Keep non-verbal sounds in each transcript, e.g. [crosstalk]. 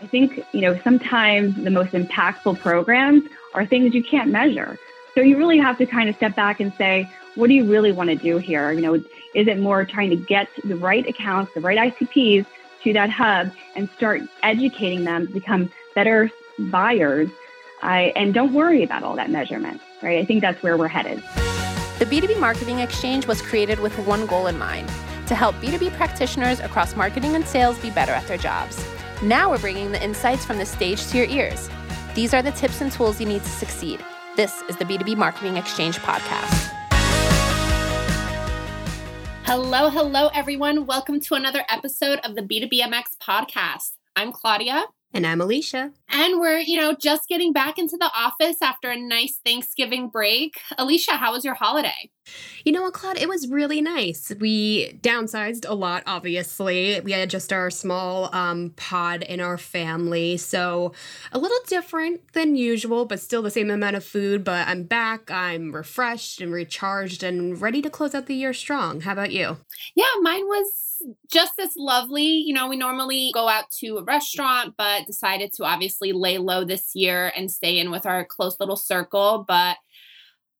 I think, you know, sometimes the most impactful programs are things you can't measure. So you really have to kind of step back and say, what do you really want to do here? You know, is it more trying to get the right accounts, the right ICPs to that hub and start educating them to become better buyers? I, and don't worry about all that measurement, right? I think that's where we're headed. The B2B Marketing Exchange was created with one goal in mind to help B2B practitioners across marketing and sales be better at their jobs. Now we're bringing the insights from the stage to your ears. These are the tips and tools you need to succeed. This is the B2B Marketing Exchange podcast. Hello, hello, everyone. Welcome to another episode of the B2BMX podcast. I'm Claudia. And I'm Alicia. And we're, you know, just getting back into the office after a nice Thanksgiving break. Alicia, how was your holiday? You know what, Claude? It was really nice. We downsized a lot, obviously. We had just our small um, pod in our family. So a little different than usual, but still the same amount of food. But I'm back. I'm refreshed and recharged and ready to close out the year strong. How about you? Yeah, mine was just as lovely. You know, we normally go out to a restaurant, but decided to obviously lay low this year and stay in with our close little circle. But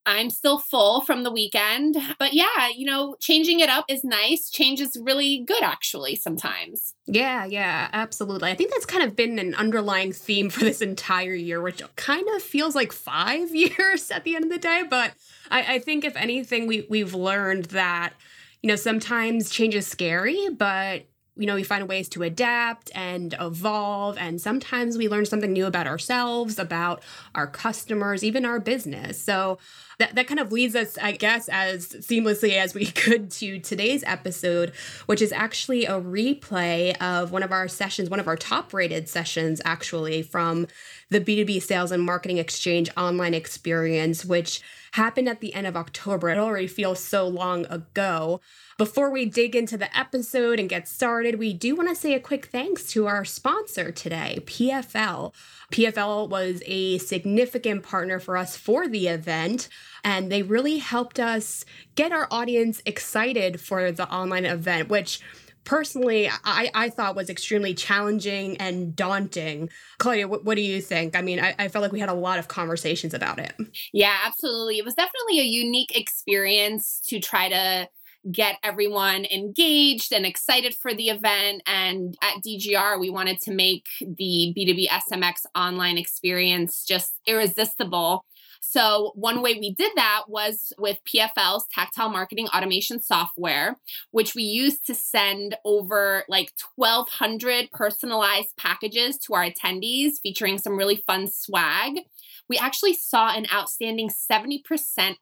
I'm still full from the weekend. But yeah, you know, changing it up is nice. Change is really good, actually, sometimes. Yeah, yeah, absolutely. I think that's kind of been an underlying theme for this entire year, which kind of feels like five [laughs] years at the end of the day. But I, I think, if anything, we, we've learned that you know, sometimes change is scary, but you know, we find ways to adapt and evolve. And sometimes we learn something new about ourselves, about our customers, even our business. So that, that kind of leads us, I guess, as seamlessly as we [laughs] could to today's episode, which is actually a replay of one of our sessions, one of our top rated sessions, actually, from the B2B Sales and Marketing Exchange online experience, which happened at the end of October. It already feels so long ago. Before we dig into the episode and get started, we do want to say a quick thanks to our sponsor today, PFL. PFL was a significant partner for us for the event, and they really helped us get our audience excited for the online event, which personally I, I thought was extremely challenging and daunting. Claudia, what, what do you think? I mean, I, I felt like we had a lot of conversations about it. Yeah, absolutely. It was definitely a unique experience to try to get everyone engaged and excited for the event. And at DGR, we wanted to make the B2B SMX online experience just irresistible. So, one way we did that was with PFL's tactile marketing automation software, which we used to send over like 1,200 personalized packages to our attendees featuring some really fun swag. We actually saw an outstanding 70%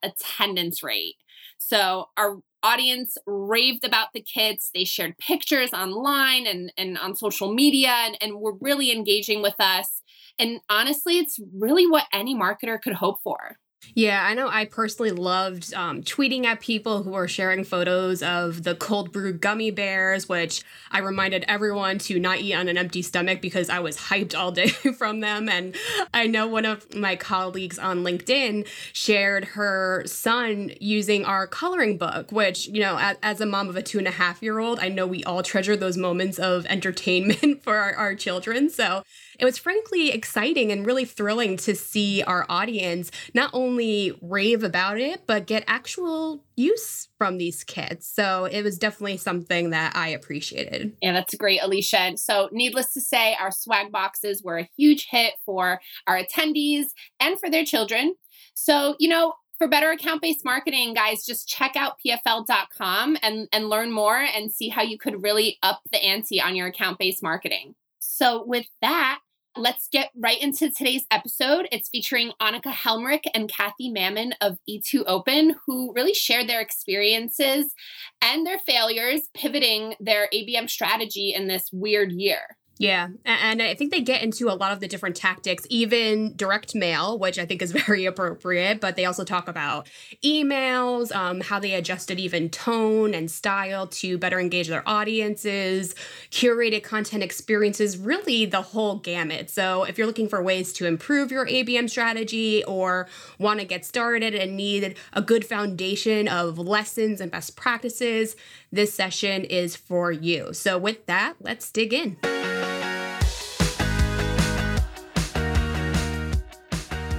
attendance rate. So, our audience raved about the kits. They shared pictures online and, and on social media and, and were really engaging with us. And honestly, it's really what any marketer could hope for. Yeah, I know I personally loved um, tweeting at people who were sharing photos of the cold brew gummy bears, which I reminded everyone to not eat on an empty stomach because I was hyped all day [laughs] from them. And I know one of my colleagues on LinkedIn shared her son using our coloring book, which, you know, as, as a mom of a two and a half year old, I know we all treasure those moments of entertainment [laughs] for our, our children. So it was frankly exciting and really thrilling to see our audience not only rave about it, but get actual use from these kits. So it was definitely something that I appreciated. Yeah, that's great, Alicia. So, needless to say, our swag boxes were a huge hit for our attendees and for their children. So, you know, for better account based marketing, guys, just check out pfl.com and, and learn more and see how you could really up the ante on your account based marketing. So, with that, let's get right into today's episode. It's featuring Annika Helmrich and Kathy Mammon of E2 Open, who really shared their experiences and their failures pivoting their ABM strategy in this weird year. Yeah, and I think they get into a lot of the different tactics, even direct mail, which I think is [laughs] very appropriate. But they also talk about emails, um, how they adjusted even tone and style to better engage their audiences, curated content experiences, really the whole gamut. So if you're looking for ways to improve your ABM strategy or want to get started and need a good foundation of lessons and best practices, this session is for you. So with that, let's dig in.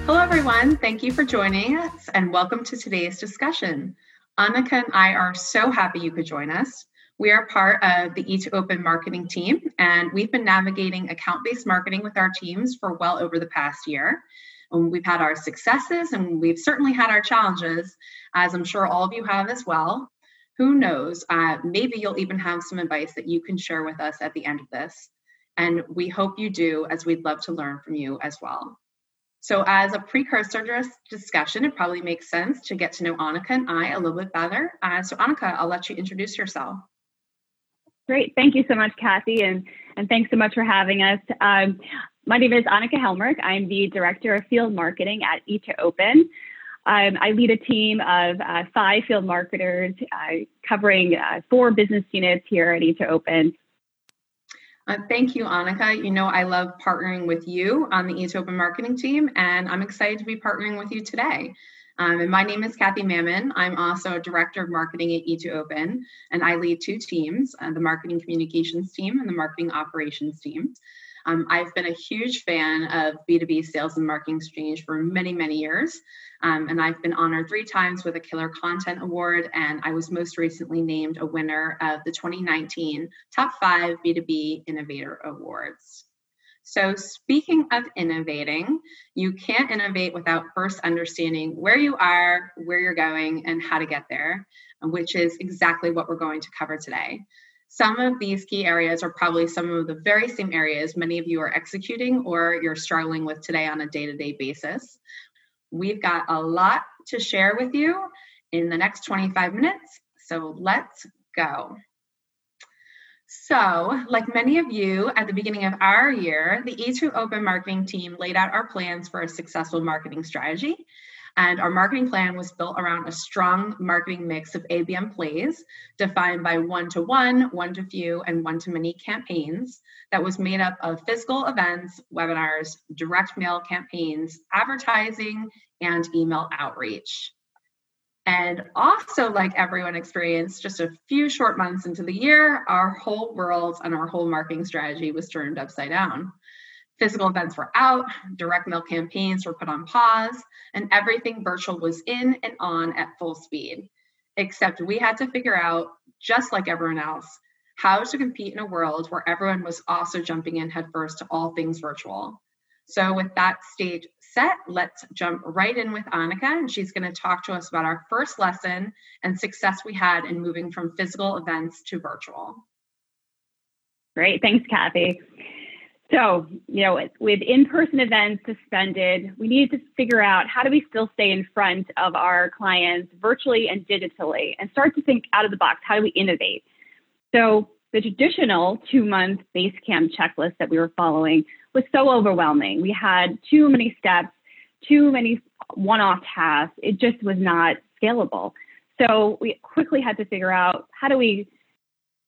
Hello, everyone. Thank you for joining us and welcome to today's discussion. Annika and I are so happy you could join us. We are part of the E2Open marketing team, and we've been navigating account based marketing with our teams for well over the past year. And we've had our successes and we've certainly had our challenges, as I'm sure all of you have as well. Who knows? Uh, maybe you'll even have some advice that you can share with us at the end of this. And we hope you do, as we'd love to learn from you as well. So, as a precursor to this discussion, it probably makes sense to get to know Annika and I a little bit better. Uh, so, Annika, I'll let you introduce yourself. Great. Thank you so much, Kathy, and, and thanks so much for having us. Um, my name is Annika Helmerich. I'm the Director of Field Marketing at E2Open. Um, I lead a team of uh, five field marketers uh, covering uh, four business units here at E2Open. Uh, thank you, Annika. You know, I love partnering with you on the E2Open marketing team, and I'm excited to be partnering with you today. Um, and my name is Kathy Mammon. I'm also a director of marketing at E2Open, and I lead two teams uh, the marketing communications team and the marketing operations team. Um, I've been a huge fan of B2B sales and marketing exchange for many, many years. Um, and I've been honored three times with a Killer Content Award. And I was most recently named a winner of the 2019 Top 5 B2B Innovator Awards. So, speaking of innovating, you can't innovate without first understanding where you are, where you're going, and how to get there, which is exactly what we're going to cover today. Some of these key areas are probably some of the very same areas many of you are executing or you're struggling with today on a day to day basis. We've got a lot to share with you in the next 25 minutes, so let's go. So, like many of you at the beginning of our year, the E2Open marketing team laid out our plans for a successful marketing strategy. And our marketing plan was built around a strong marketing mix of ABM plays defined by one to one, one to few, and one to many campaigns that was made up of physical events, webinars, direct mail campaigns, advertising, and email outreach. And also, like everyone experienced, just a few short months into the year, our whole world and our whole marketing strategy was turned upside down. Physical events were out, direct mail campaigns were put on pause, and everything virtual was in and on at full speed. Except we had to figure out, just like everyone else, how to compete in a world where everyone was also jumping in headfirst to all things virtual. So, with that stage set, let's jump right in with Annika, and she's going to talk to us about our first lesson and success we had in moving from physical events to virtual. Great. Thanks, Kathy. So, you know, with in person events suspended, we needed to figure out how do we still stay in front of our clients virtually and digitally and start to think out of the box. How do we innovate? So, the traditional two month Basecamp checklist that we were following was so overwhelming. We had too many steps, too many one off tasks. It just was not scalable. So, we quickly had to figure out how do we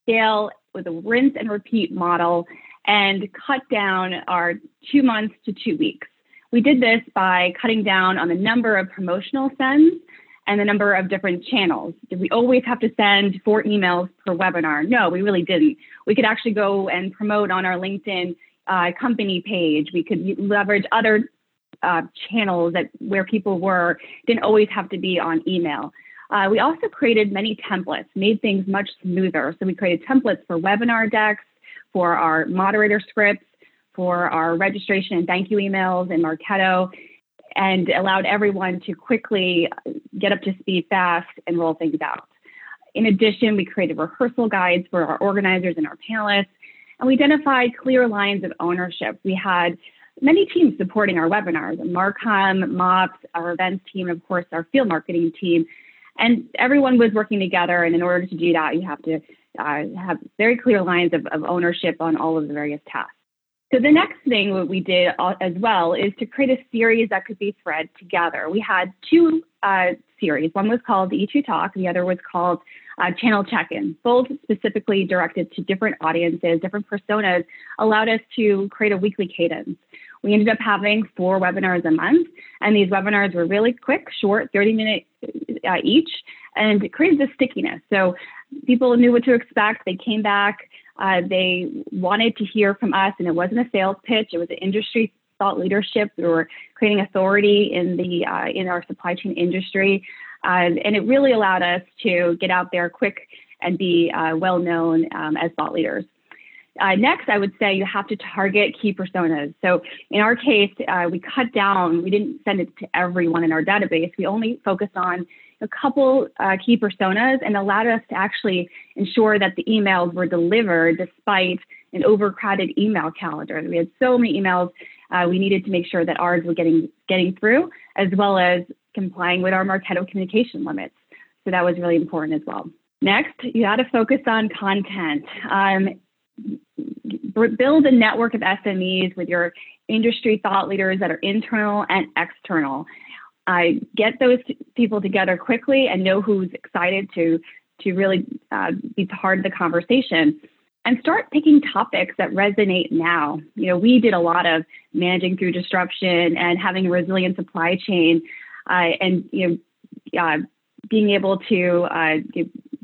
scale with a rinse and repeat model and cut down our two months to two weeks. We did this by cutting down on the number of promotional sends and the number of different channels. Did we always have to send four emails per webinar? No, we really didn't. We could actually go and promote on our LinkedIn uh, company page. We could leverage other uh, channels that where people were. Didn't always have to be on email. Uh, we also created many templates, made things much smoother. So we created templates for webinar decks, for our moderator scripts, for our registration and thank you emails in Marketo, and allowed everyone to quickly get up to speed fast and roll things out. In addition, we created rehearsal guides for our organizers and our panelists, and we identified clear lines of ownership. We had many teams supporting our webinars, Marcom, MOPS, our events team, of course, our field marketing team. And everyone was working together. And in order to do that, you have to uh, have very clear lines of, of ownership on all of the various tasks. So the next thing that we did uh, as well is to create a series that could be thread together. We had two uh, series. One was called the E2 Talk, the other was called uh, Channel Check-in. Both specifically directed to different audiences, different personas, allowed us to create a weekly cadence. We ended up having four webinars a month, and these webinars were really quick, short, 30 minutes uh, each, and it created this stickiness. So people knew what to expect. They came back. Uh, they wanted to hear from us, and it wasn't a sales pitch. It was an industry thought leadership. We were creating authority in the uh, in our supply chain industry, uh, and it really allowed us to get out there quick and be uh, well known um, as thought leaders. Uh, next, I would say you have to target key personas. So in our case, uh, we cut down, we didn't send it to everyone in our database. We only focused on a couple uh, key personas and allowed us to actually ensure that the emails were delivered despite an overcrowded email calendar. We had so many emails, uh, we needed to make sure that ours were getting getting through, as well as complying with our Marketo communication limits. So that was really important as well. Next, you got to focus on content. Um, build a network of SMEs with your industry thought leaders that are internal and external. Uh, get those people together quickly and know who's excited to to really uh, be part of the conversation and start picking topics that resonate now. You know, we did a lot of managing through disruption and having a resilient supply chain, uh, and you know, uh, being able to uh,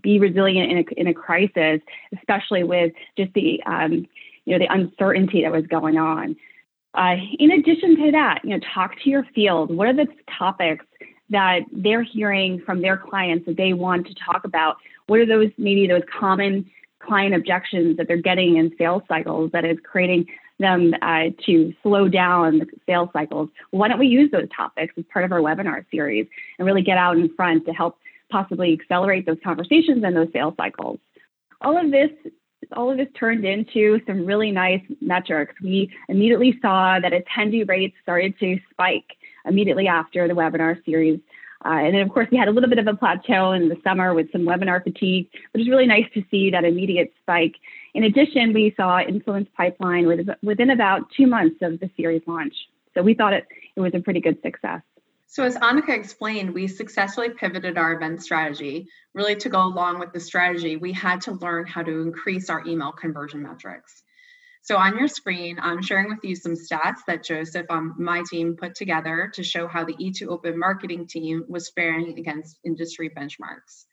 be resilient in a, in a crisis, especially with just the um, you know the uncertainty that was going on. Uh, in addition to that, you know, talk to your field. What are the topics that they're hearing from their clients that they want to talk about? What are those maybe those common client objections that they're getting in sales cycles that is creating them uh, to slow down the sales cycles? Why don't we use those topics as part of our webinar series and really get out in front to help possibly accelerate those conversations and those sales cycles? All of this all of this turned into some really nice metrics. We immediately saw that attendee rates started to spike immediately after the webinar series. Uh, and then, of course, we had a little bit of a plateau in the summer with some webinar fatigue, but it's really nice to see that immediate spike. In addition, we saw influence pipeline within about two months of the series launch. So we thought it, it was a pretty good success. So, as Annika explained, we successfully pivoted our event strategy. Really, to go along with the strategy, we had to learn how to increase our email conversion metrics. So, on your screen, I'm sharing with you some stats that Joseph on my team put together to show how the E2 Open marketing team was faring against industry benchmarks.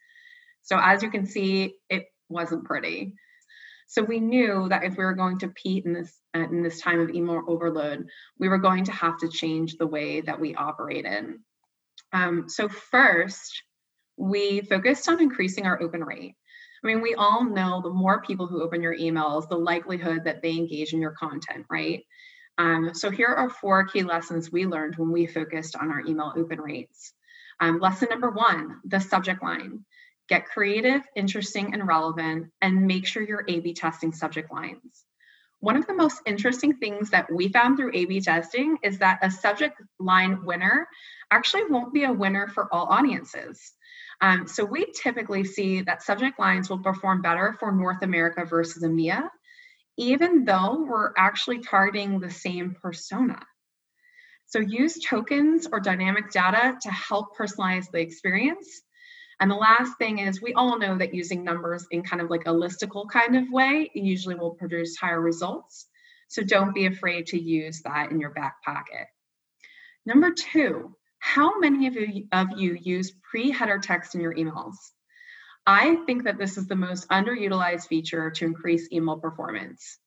So, as you can see, it wasn't pretty. So we knew that if we were going to compete in this uh, in this time of email overload, we were going to have to change the way that we operated. Um, so first, we focused on increasing our open rate. I mean, we all know the more people who open your emails, the likelihood that they engage in your content, right? Um, so here are four key lessons we learned when we focused on our email open rates. Um, lesson number one, the subject line. Get creative, interesting, and relevant, and make sure you're A B testing subject lines. One of the most interesting things that we found through A B testing is that a subject line winner actually won't be a winner for all audiences. Um, so we typically see that subject lines will perform better for North America versus EMEA, even though we're actually targeting the same persona. So use tokens or dynamic data to help personalize the experience and the last thing is, we all know that using numbers in kind of like a listicle kind of way usually will produce higher results. So don't be afraid to use that in your back pocket. Number two, how many of you, of you use pre header text in your emails? I think that this is the most underutilized feature to increase email performance.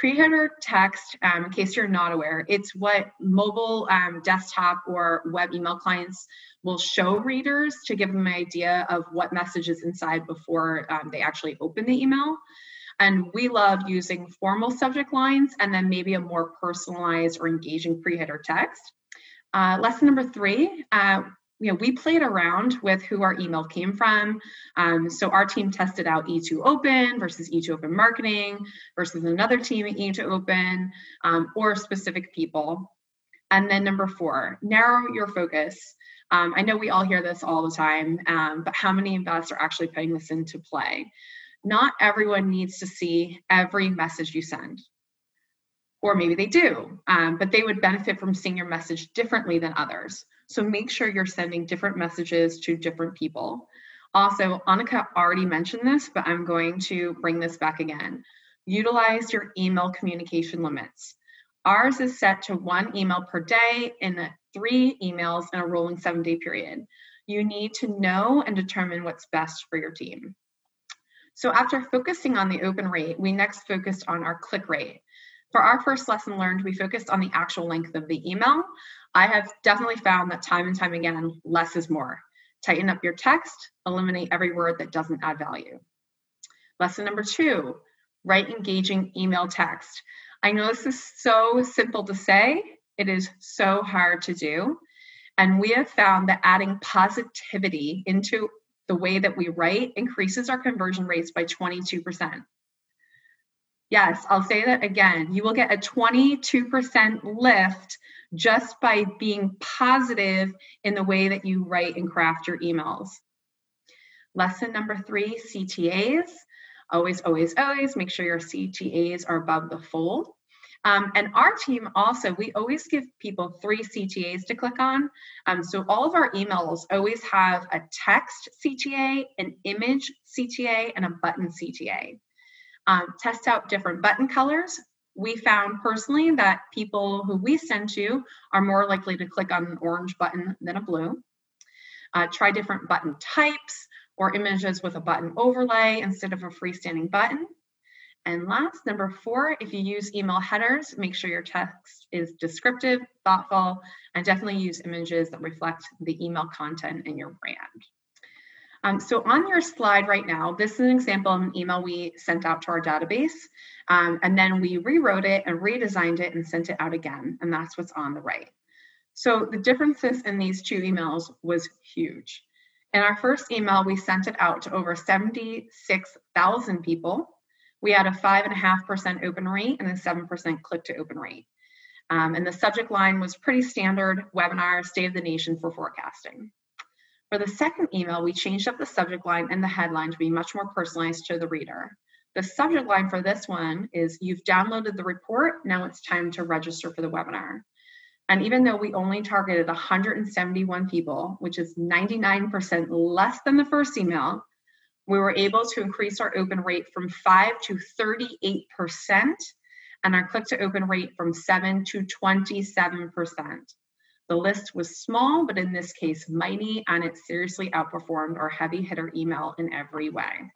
Pre-header text, um, in case you're not aware, it's what mobile, um, desktop, or web email clients will show readers to give them an idea of what message is inside before um, they actually open the email. And we love using formal subject lines and then maybe a more personalized or engaging pre-header text. Uh, lesson number three, uh, you know, we played around with who our email came from. Um, so our team tested out E2 Open versus E2 Open Marketing versus another team at E2 Open um, or specific people. And then number four, narrow your focus. Um, I know we all hear this all the time, um, but how many of us are actually putting this into play? Not everyone needs to see every message you send. Or maybe they do, um, but they would benefit from seeing your message differently than others. So make sure you're sending different messages to different people. Also, Annika already mentioned this, but I'm going to bring this back again. Utilize your email communication limits. Ours is set to one email per day in three emails in a rolling seven day period. You need to know and determine what's best for your team. So, after focusing on the open rate, we next focused on our click rate. For our first lesson learned, we focused on the actual length of the email. I have definitely found that time and time again, less is more. Tighten up your text, eliminate every word that doesn't add value. Lesson number two write engaging email text. I know this is so simple to say, it is so hard to do. And we have found that adding positivity into the way that we write increases our conversion rates by 22%. Yes, I'll say that again. You will get a 22% lift just by being positive in the way that you write and craft your emails. Lesson number three CTAs. Always, always, always make sure your CTAs are above the fold. Um, and our team also, we always give people three CTAs to click on. Um, so all of our emails always have a text CTA, an image CTA, and a button CTA. Um, test out different button colors. We found personally that people who we send to are more likely to click on an orange button than a blue. Uh, try different button types or images with a button overlay instead of a freestanding button. And last, number four, if you use email headers, make sure your text is descriptive, thoughtful, and definitely use images that reflect the email content in your brand. Um, so on your slide right now, this is an example of an email we sent out to our database, um, and then we rewrote it and redesigned it and sent it out again, and that's what's on the right. So the differences in these two emails was huge. In our first email, we sent it out to over 76,000 people, we had a 5.5% open rate and a 7% click to open rate. Um, and the subject line was pretty standard webinar, state of the nation for forecasting. For the second email, we changed up the subject line and the headline to be much more personalized to the reader. The subject line for this one is You've downloaded the report, now it's time to register for the webinar. And even though we only targeted 171 people, which is 99% less than the first email, we were able to increase our open rate from 5 to 38% and our click to open rate from 7 to 27%. The list was small, but in this case, mighty, and it seriously outperformed our heavy hitter email in every way.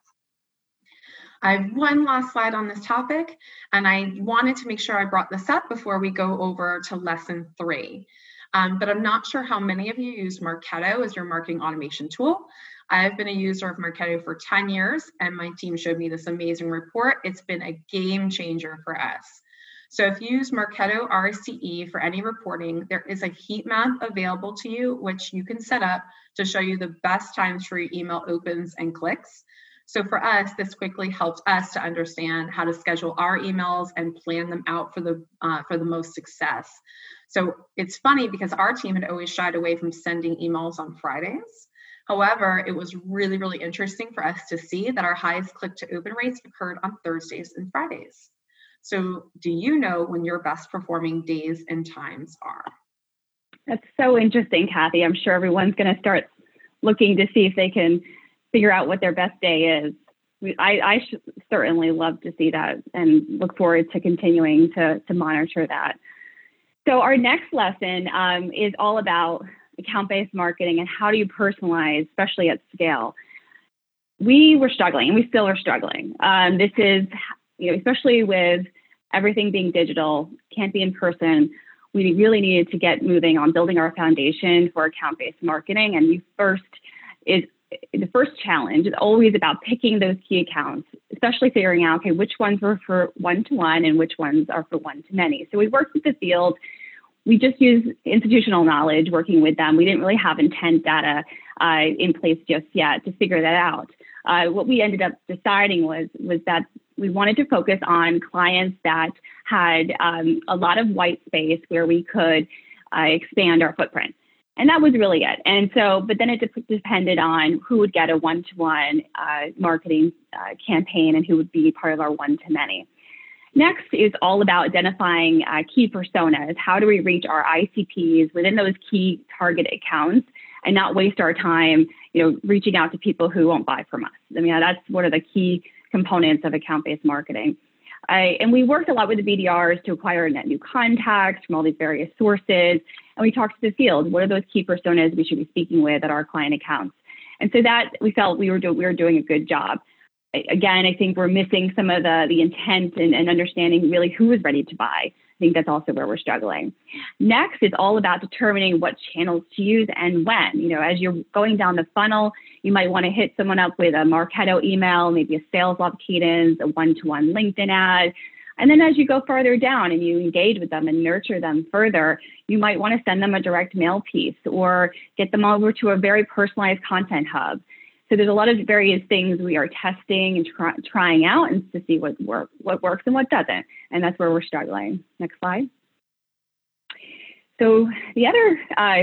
I have one last slide on this topic, and I wanted to make sure I brought this up before we go over to lesson three. Um, but I'm not sure how many of you use Marketo as your marketing automation tool. I've been a user of Marketo for 10 years, and my team showed me this amazing report. It's been a game changer for us. So if you use Marketo RCE for any reporting, there is a heat map available to you, which you can set up to show you the best times for your email opens and clicks. So for us, this quickly helped us to understand how to schedule our emails and plan them out for the uh, for the most success. So it's funny because our team had always shied away from sending emails on Fridays. However, it was really, really interesting for us to see that our highest click to open rates occurred on Thursdays and Fridays. So, do you know when your best performing days and times are? That's so interesting, Kathy. I'm sure everyone's going to start looking to see if they can figure out what their best day is. I, I certainly love to see that and look forward to continuing to, to monitor that. So, our next lesson um, is all about account based marketing and how do you personalize, especially at scale. We were struggling and we still are struggling. Um, this is, you know, especially with everything being digital, can't be in person. We really needed to get moving on building our foundation for account based marketing. And we first is the first challenge is always about picking those key accounts, especially figuring out, okay, which ones were for one to one and which ones are for one to many. So we worked with the field we just use institutional knowledge working with them. We didn't really have intent data uh, in place just yet to figure that out. Uh, what we ended up deciding was was that we wanted to focus on clients that had um, a lot of white space where we could uh, expand our footprint. And that was really it. And so, but then it de- depended on who would get a one to one marketing uh, campaign and who would be part of our one to many. Next is all about identifying uh, key personas. How do we reach our ICPs within those key target accounts and not waste our time, you know, reaching out to people who won't buy from us? I mean, that's one of the key components of account-based marketing. I, and we worked a lot with the BDRs to acquire net new contacts from all these various sources. And we talked to the field. What are those key personas we should be speaking with at our client accounts? And so that we felt we were, do, we were doing a good job. again, I think we're missing some of the, the intent and, and understanding really who is ready to buy. I think that's also where we're struggling. Next is all about determining what channels to use and when. You know, as you're going down the funnel, you might want to hit someone up with a Marketo email, maybe a Salesloft cadence, a one-to-one LinkedIn ad. And then as you go further down and you engage with them and nurture them further, you might want to send them a direct mail piece or get them over to a very personalized content hub. So there's a lot of various things we are testing and try, trying out and to see what work what works and what doesn't. And that's where we're struggling. Next slide. So the other uh,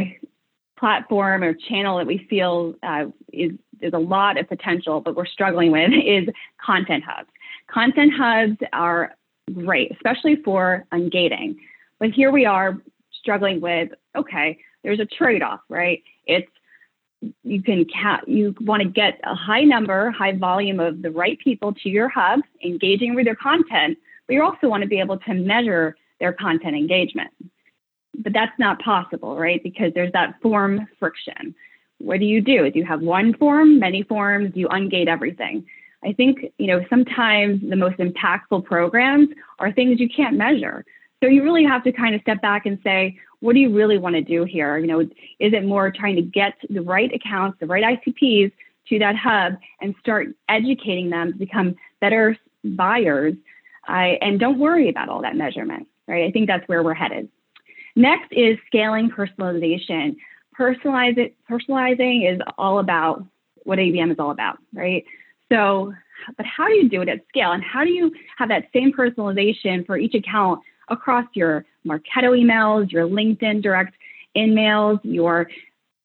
platform or channel that we feel uh, is there's a lot of potential, but we're struggling with [laughs] is content hubs. Content hubs are great, especially for ungating. But here we are struggling with okay, there's a trade off, right? It's you can ca- you want to get a high number, high volume of the right people to your hub, engaging with their content, but you also want to be able to measure their content engagement. But that's not possible, right? Because there's that form friction. What do you do? Do you have one form, many forms? Do you ungate everything? I think you know sometimes the most impactful programs are things you can't measure. So you really have to kind of step back and say, what do you really want to do here? You know, is it more trying to get the right accounts, the right ICPs to that hub and start educating them to become better buyers? Uh, and don't worry about all that measurement, right? I think that's where we're headed. Next is scaling personalization. Personalize it, personalizing is all about what ABM is all about, right? So, but how do you do it at scale? And how do you have that same personalization for each account across your Marketo emails, your LinkedIn direct emails, your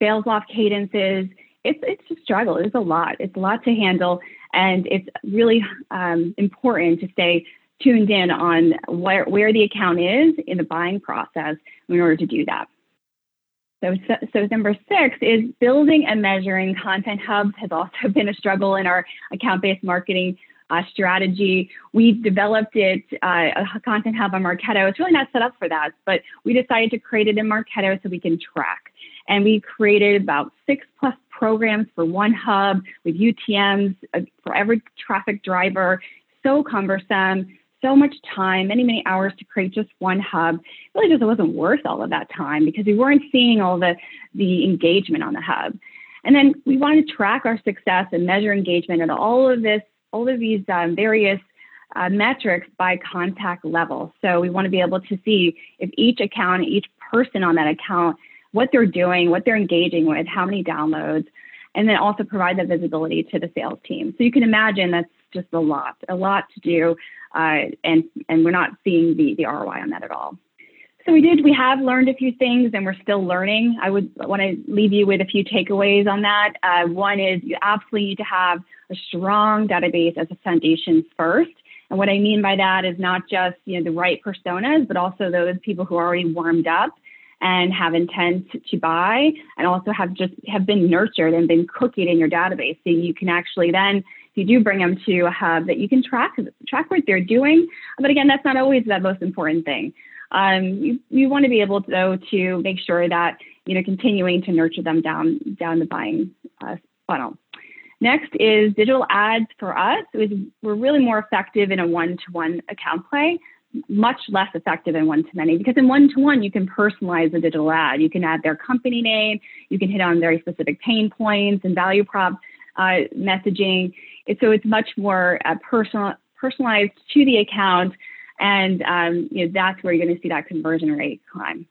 Salesloft cadences. It's, it's a struggle. It's a lot. It's a lot to handle. And it's really um, important to stay tuned in on where, where the account is in the buying process in order to do that. So, so, number six is building and measuring content hubs has also [laughs] been a struggle in our account-based marketing uh, strategy. We developed it, uh, a content hub on Marketo. It's really not set up for that, but we decided to create it in Marketo so we can track. And we created about six plus programs for one hub with UTMs uh, for every traffic driver. So cumbersome, so much time, many, many hours to create just one hub. Really just wasn't worth all of that time because we weren't seeing all the, the engagement on the hub. And then we wanted to track our success and measure engagement and all of this all of these um, various uh, metrics by contact level. So we want to be able to see if each account, each person on that account, what they're doing, what they're engaging with, how many downloads, and then also provide that visibility to the sales team. So you can imagine that's just a lot, a lot to do, uh, and and we're not seeing the the ROI on that at all. So we did, we have learned a few things and we're still learning. I would want to leave you with a few takeaways on that. Uh, one is you absolutely need to have a strong database as a foundation first. And what I mean by that is not just you know the right personas, but also those people who are already warmed up and have intent to buy and also have just have been nurtured and been cooking in your database. So you can actually then, if you do bring them to a hub, that you can track track what they're doing. But again, that's not always the most important thing. Um, you, you want to be able to, though to make sure that you know continuing to nurture them down down the buying uh, funnel. Next is digital ads for us. we're really more effective in a one-to-one account play, much less effective in one-to-many because in one-to-one you can personalize a digital ad. You can add their company name, you can hit on very specific pain points and value prop uh, messaging. so it's much more uh, personal, personalized to the account and um, you know, that's where you're going to see that conversion rate climb.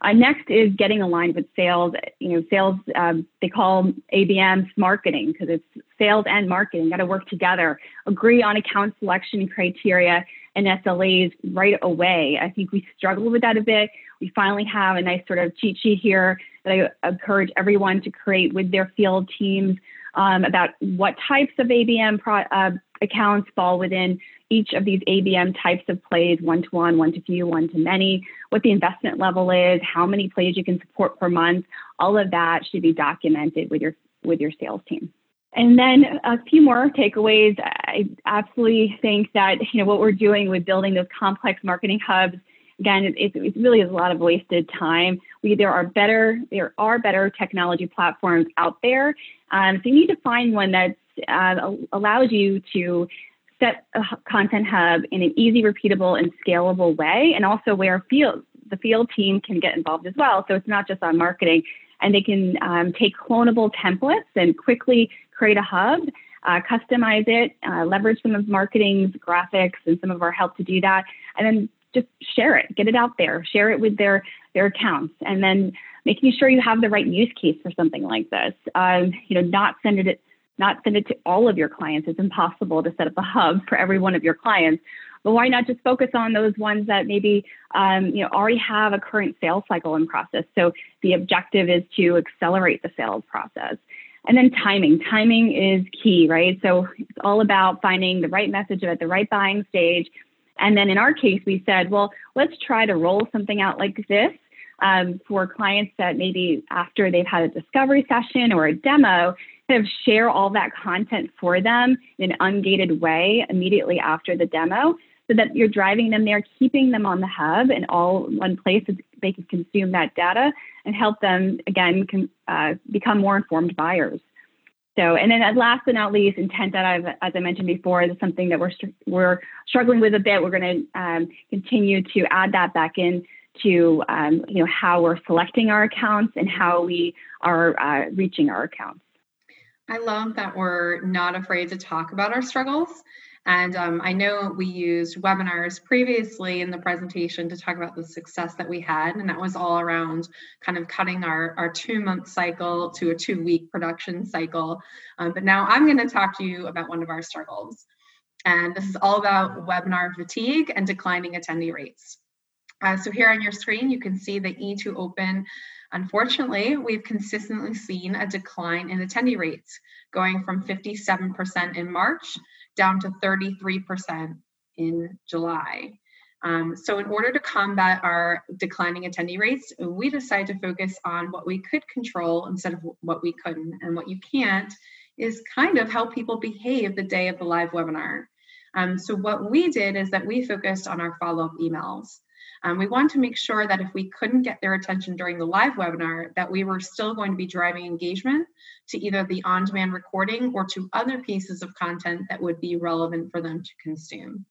Uh, next is getting aligned with sales. You know, sales um, they call ABMs marketing because it's sales and marketing got to work together. Agree on account selection criteria and SLAs right away. I think we struggle with that a bit. We finally have a nice sort of cheat sheet here that I encourage everyone to create with their field teams um, about what types of ABM pro- uh, accounts fall within each of these ABM types of plays, one to one, one to few, one to many, what the investment level is, how many plays you can support per month. All of that should be documented with your with your sales team. And then a few more takeaways. I absolutely think that you know what we're doing with building those complex marketing hubs. Again, it, it really is a lot of wasted time. We, there are better there are better technology platforms out there. Um, so you need to find one that's uh, allows you to set a content hub in an easy, repeatable, and scalable way, and also where field the field team can get involved as well. So it's not just on marketing, and they can um, take clonable templates and quickly create a hub, uh, customize it, uh, leverage some of marketing's graphics and some of our help to do that, and then just share it, get it out there, share it with their their accounts, and then making sure you have the right use case for something like this. Um, you know, not send it not send it to all of your clients. It's impossible to set up a hub for every one of your clients. But why not just focus on those ones that maybe um, you know already have a current sales cycle in process? So the objective is to accelerate the sales process. And then timing. Timing is key, right? So it's all about finding the right message at the right buying stage. And then in our case, we said, well, let's try to roll something out like this um, for clients that maybe after they've had a discovery session or a demo, kind of share all that content for them in an ungated way immediately after the demo so that you're driving them there, keeping them on the hub in all one place so they can consume that data and help them, again, uh, become more informed buyers. So, and then last but not least, intent that I've, as I mentioned before, is something that we're, we're struggling with a bit. We're going to um, continue to add that back in to um, you know how we're selecting our accounts and how we are uh, reaching our accounts. I love that we're not afraid to talk about our struggles. And um, I know we used webinars previously in the presentation to talk about the success that we had, and that was all around kind of cutting our, our two month cycle to a two week production cycle. Um, but now I'm going to talk to you about one of our struggles. And this is all about webinar fatigue and declining attendee rates. Uh, so here on your screen, you can see the E2 Open. Unfortunately, we've consistently seen a decline in attendee rates, going from 57% in March down to 33% in July. Um, so, in order to combat our declining attendee rates, we decided to focus on what we could control instead of what we couldn't. And what you can't is kind of how people behave the day of the live webinar. Um, so, what we did is that we focused on our follow up emails. Um, we wanted to make sure that if we couldn't get their attention during the live webinar, that we were still going to be driving engagement to either the on-demand recording or to other pieces of content that would be relevant for them to consume.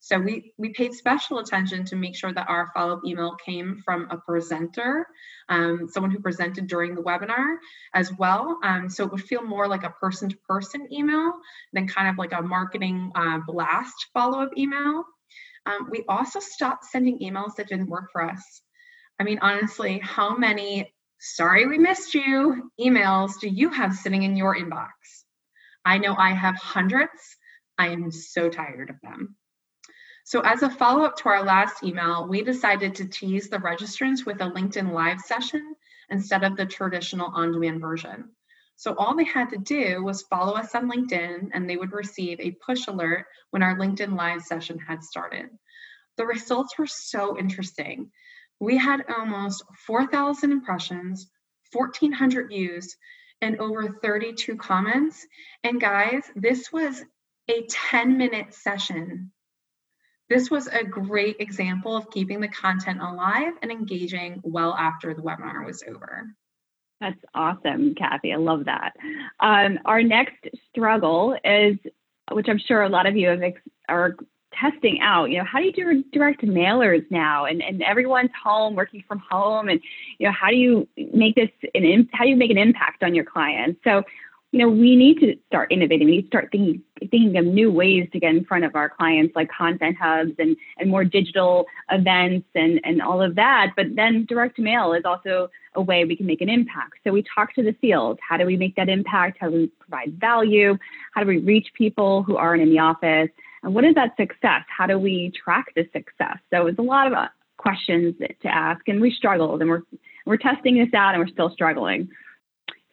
So we, we paid special attention to make sure that our follow-up email came from a presenter, um, someone who presented during the webinar as well. Um, so it would feel more like a person-to-person email than kind of like a marketing uh, blast follow-up email. Um, we also stopped sending emails that didn't work for us. I mean, honestly, how many sorry we missed you emails do you have sitting in your inbox? I know I have hundreds. I am so tired of them. So, as a follow up to our last email, we decided to tease the registrants with a LinkedIn Live session instead of the traditional on demand version. So all they had to do was follow us on LinkedIn and they would receive a push alert when our LinkedIn Live session had started. The results were so interesting. We had almost 4,000 impressions, 1,400 views, and over 32 comments. And guys, this was a 10 minute session. This was a great example of keeping the content alive and engaging well after the webinar was over. That's awesome, Kathy. I love that. Um, our next struggle is, which I'm sure a lot of you have ex- are testing out. You know, how do you do direct mailers now? And and everyone's home, working from home, and you know, how do you make this an how do you make an impact on your clients? So you know, we need to start innovating. We need to start thinking, thinking of new ways to get in front of our clients, like content hubs and, and more digital events and, and all of that. But then direct mail is also a way we can make an impact. So we talk to the field. How do we make that impact? How do we provide value? How do we reach people who aren't in the office? And what is that success? How do we track the success? So it's a lot of uh, questions to ask, and we struggled, and we're we're testing this out, and we're still struggling.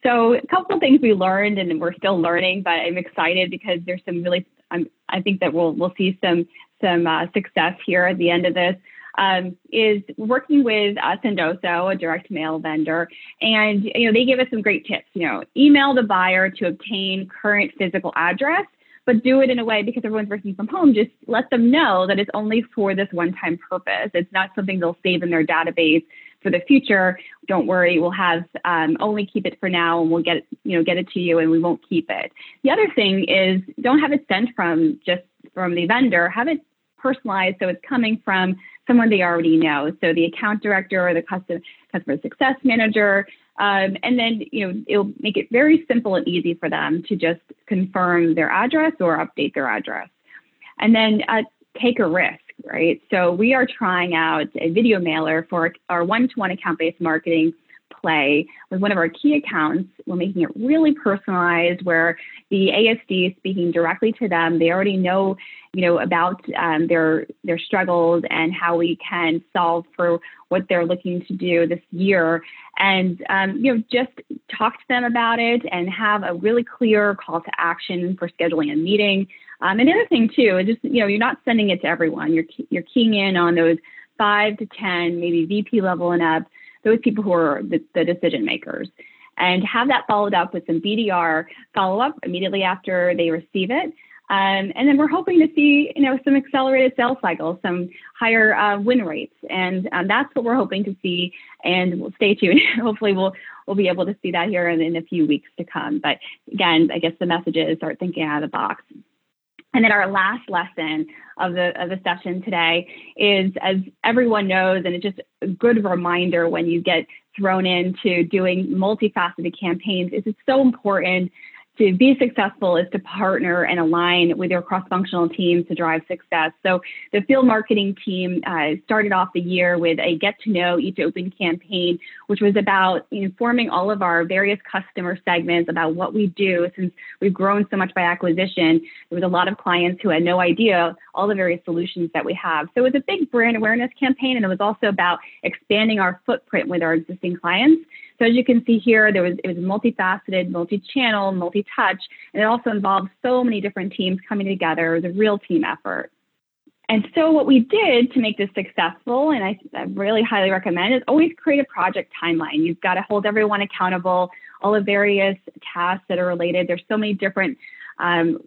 So a couple of things we learned, and we're still learning, but I'm excited because there's some really, I think that we'll we'll see some some uh, success here at the end of this. Um, is working with uh, Sendoso, a direct mail vendor, and you know they give us some great tips. You know, email the buyer to obtain current physical address, but do it in a way because everyone's working from home. Just let them know that it's only for this one-time purpose. It's not something they'll save in their database for the future. Don't worry, we'll have um, only keep it for now, and we'll get you know get it to you, and we won't keep it. The other thing is don't have it sent from just from the vendor. Have it personalized so it's coming from someone they already know. So the account director or the customer customer success manager. Um, and then you know it'll make it very simple and easy for them to just confirm their address or update their address. And then uh, take a risk right? So we are trying out a video mailer for our one-to-one account-based marketing play with one of our key accounts. We're making it really personalized where the ASD is speaking directly to them. They already know, you know, about um, their their struggles and how we can solve for what they're looking to do this year. And um, you know, just talk to them about it and have a really clear call to action for scheduling a meeting. Um, and the other thing too just you know you're not sending it to everyone. You're you're keying in on those five to ten, maybe VP level and up, those people who are the, the decision makers, and have that followed up with some BDR follow up immediately after they receive it. Um, and then we're hoping to see, you know, some accelerated sales cycles, some higher uh, win rates, and um, that's what we're hoping to see. And we'll stay tuned. [laughs] Hopefully, we'll we'll be able to see that here in, in a few weeks to come. But again, I guess the message is start thinking out of the box. And then our last lesson of the of the session today is, as everyone knows, and it's just a good reminder when you get thrown into doing multifaceted campaigns, is it's so important to be successful is to partner and align with your cross-functional teams to drive success. So the field marketing team uh, started off the year with a get to know E2 Open campaign, which was about informing all of our various customer segments about what we do. Since we've grown so much by acquisition, there was a lot of clients who had no idea all the various solutions that we have. So it was a big brand awareness campaign, and it was also about expanding our footprint with our existing clients. So as you can see here, there was it was multifaceted, multi-channel, multi-touch, and it also involved so many different teams coming together. It was a real team effort. And so what we did to make this successful, and I, I, really highly recommend, is always create a project timeline. You've got to hold everyone accountable, all the various tasks that are related. There's so many different um,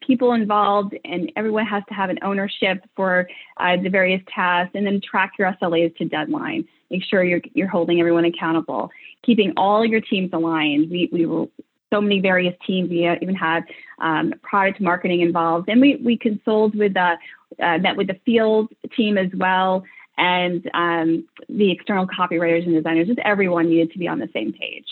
people involved, and everyone has to have an ownership for uh, the various tasks, and then track your SLAs to deadline. Make sure you're you're holding everyone accountable, keeping all your teams aligned. We we were so many various teams. We even had um, product marketing involved, and we we consulted with the uh, met with the field team as well, and um, the external copywriters and designers. Just everyone needed to be on the same page.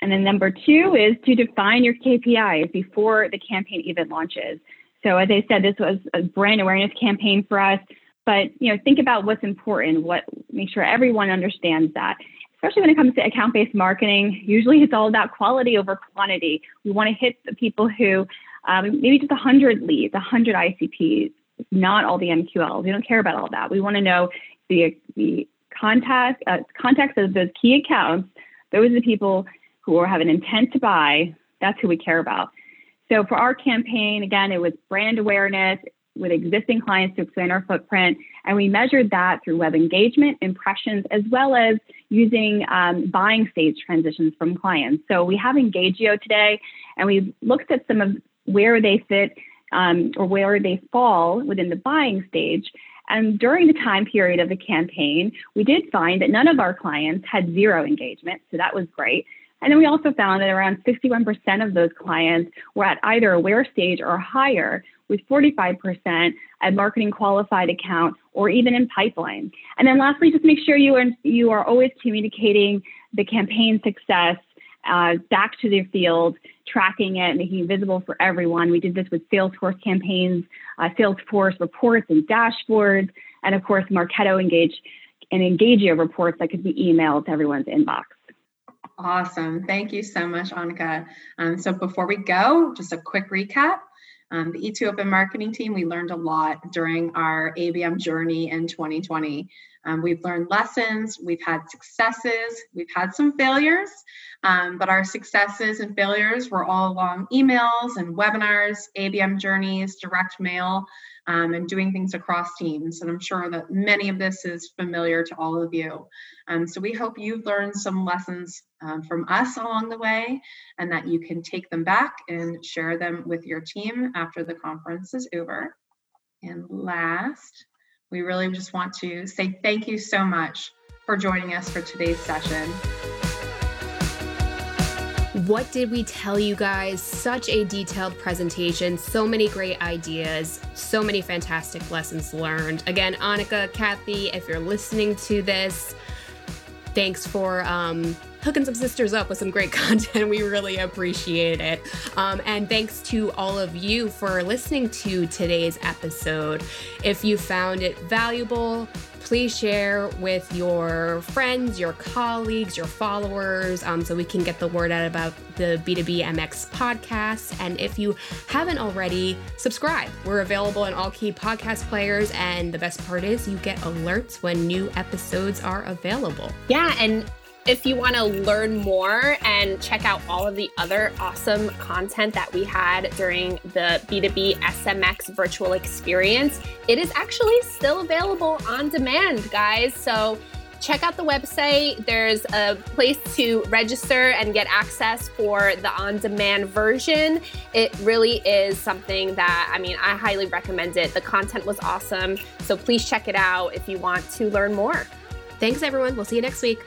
And then number two is to define your KPIs before the campaign even launches. So as I said, this was a brand awareness campaign for us, but you know, think about what's important, what make sure everyone understands that. Especially when it comes to account-based marketing, usually it's all about quality over quantity. We want to hit the people who um, maybe just 100 leads, 100 ICPs, not all the MQLs. We don't care about all that. We want to know the the contact uh, contacts of those key accounts. Those are the people who have an intent to buy, that's who we care about. So for our campaign, again, it was brand awareness with existing clients to expand our footprint. And we measured that through web engagement, impressions, as well as using um, buying stage transitions from clients. So we have Engagio today, and we've looked at some of where they fit um, or where they fall within the buying stage. And during the time period of the campaign, we did find that none of our clients had zero engagement. So that was great. And then we also found that around 61% of those clients were at either aware stage or higher, with 45% at marketing qualified account or even in pipeline. And then lastly, just make sure you are, you are always communicating the campaign success uh, back to the field, tracking it, making it visible for everyone. We did this with Salesforce campaigns, uh, Salesforce reports and dashboards, and of course, Marketo Engage and Engagio reports that could be emailed to everyone's inbox. Awesome. Thank you so much, Annika. Um, so before we go, just a quick recap. Um, the E2 Open Marketing team, we learned a lot during our ABM journey in 2020. Um, we've learned lessons, we've had successes, we've had some failures, um, but our successes and failures were all along emails and webinars, ABM journeys, direct mail, um, and doing things across teams. And I'm sure that many of this is familiar to all of you. Um, so we hope you've learned some lessons um, from us along the way and that you can take them back and share them with your team after the conference is over. And last, we really just want to say thank you so much for joining us for today's session. What did we tell you guys? Such a detailed presentation, so many great ideas, so many fantastic lessons learned. Again, Annika, Kathy, if you're listening to this, thanks for um, hooking some sisters up with some great [laughs] content. We really appreciate it. Um, and thanks to all of you for listening to today's episode. If you found it valuable, please share with your friends, your colleagues, your followers, um, so we can get the word out about the B2B MX podcast. And if you haven't already, subscribe. We're available in all key podcast players. And the best part is you get alerts when new episodes are available. Yeah. And if you want to learn more and check out all of the other awesome content that we had during the B2B SMX virtual experience, it is actually still available on demand, guys. So check out the website. There's a place to register and get access for the on demand version. It really is something that, I mean, I highly recommend it. The content was awesome. So please check it out if you want to learn more. Thanks, everyone. We'll see you next week.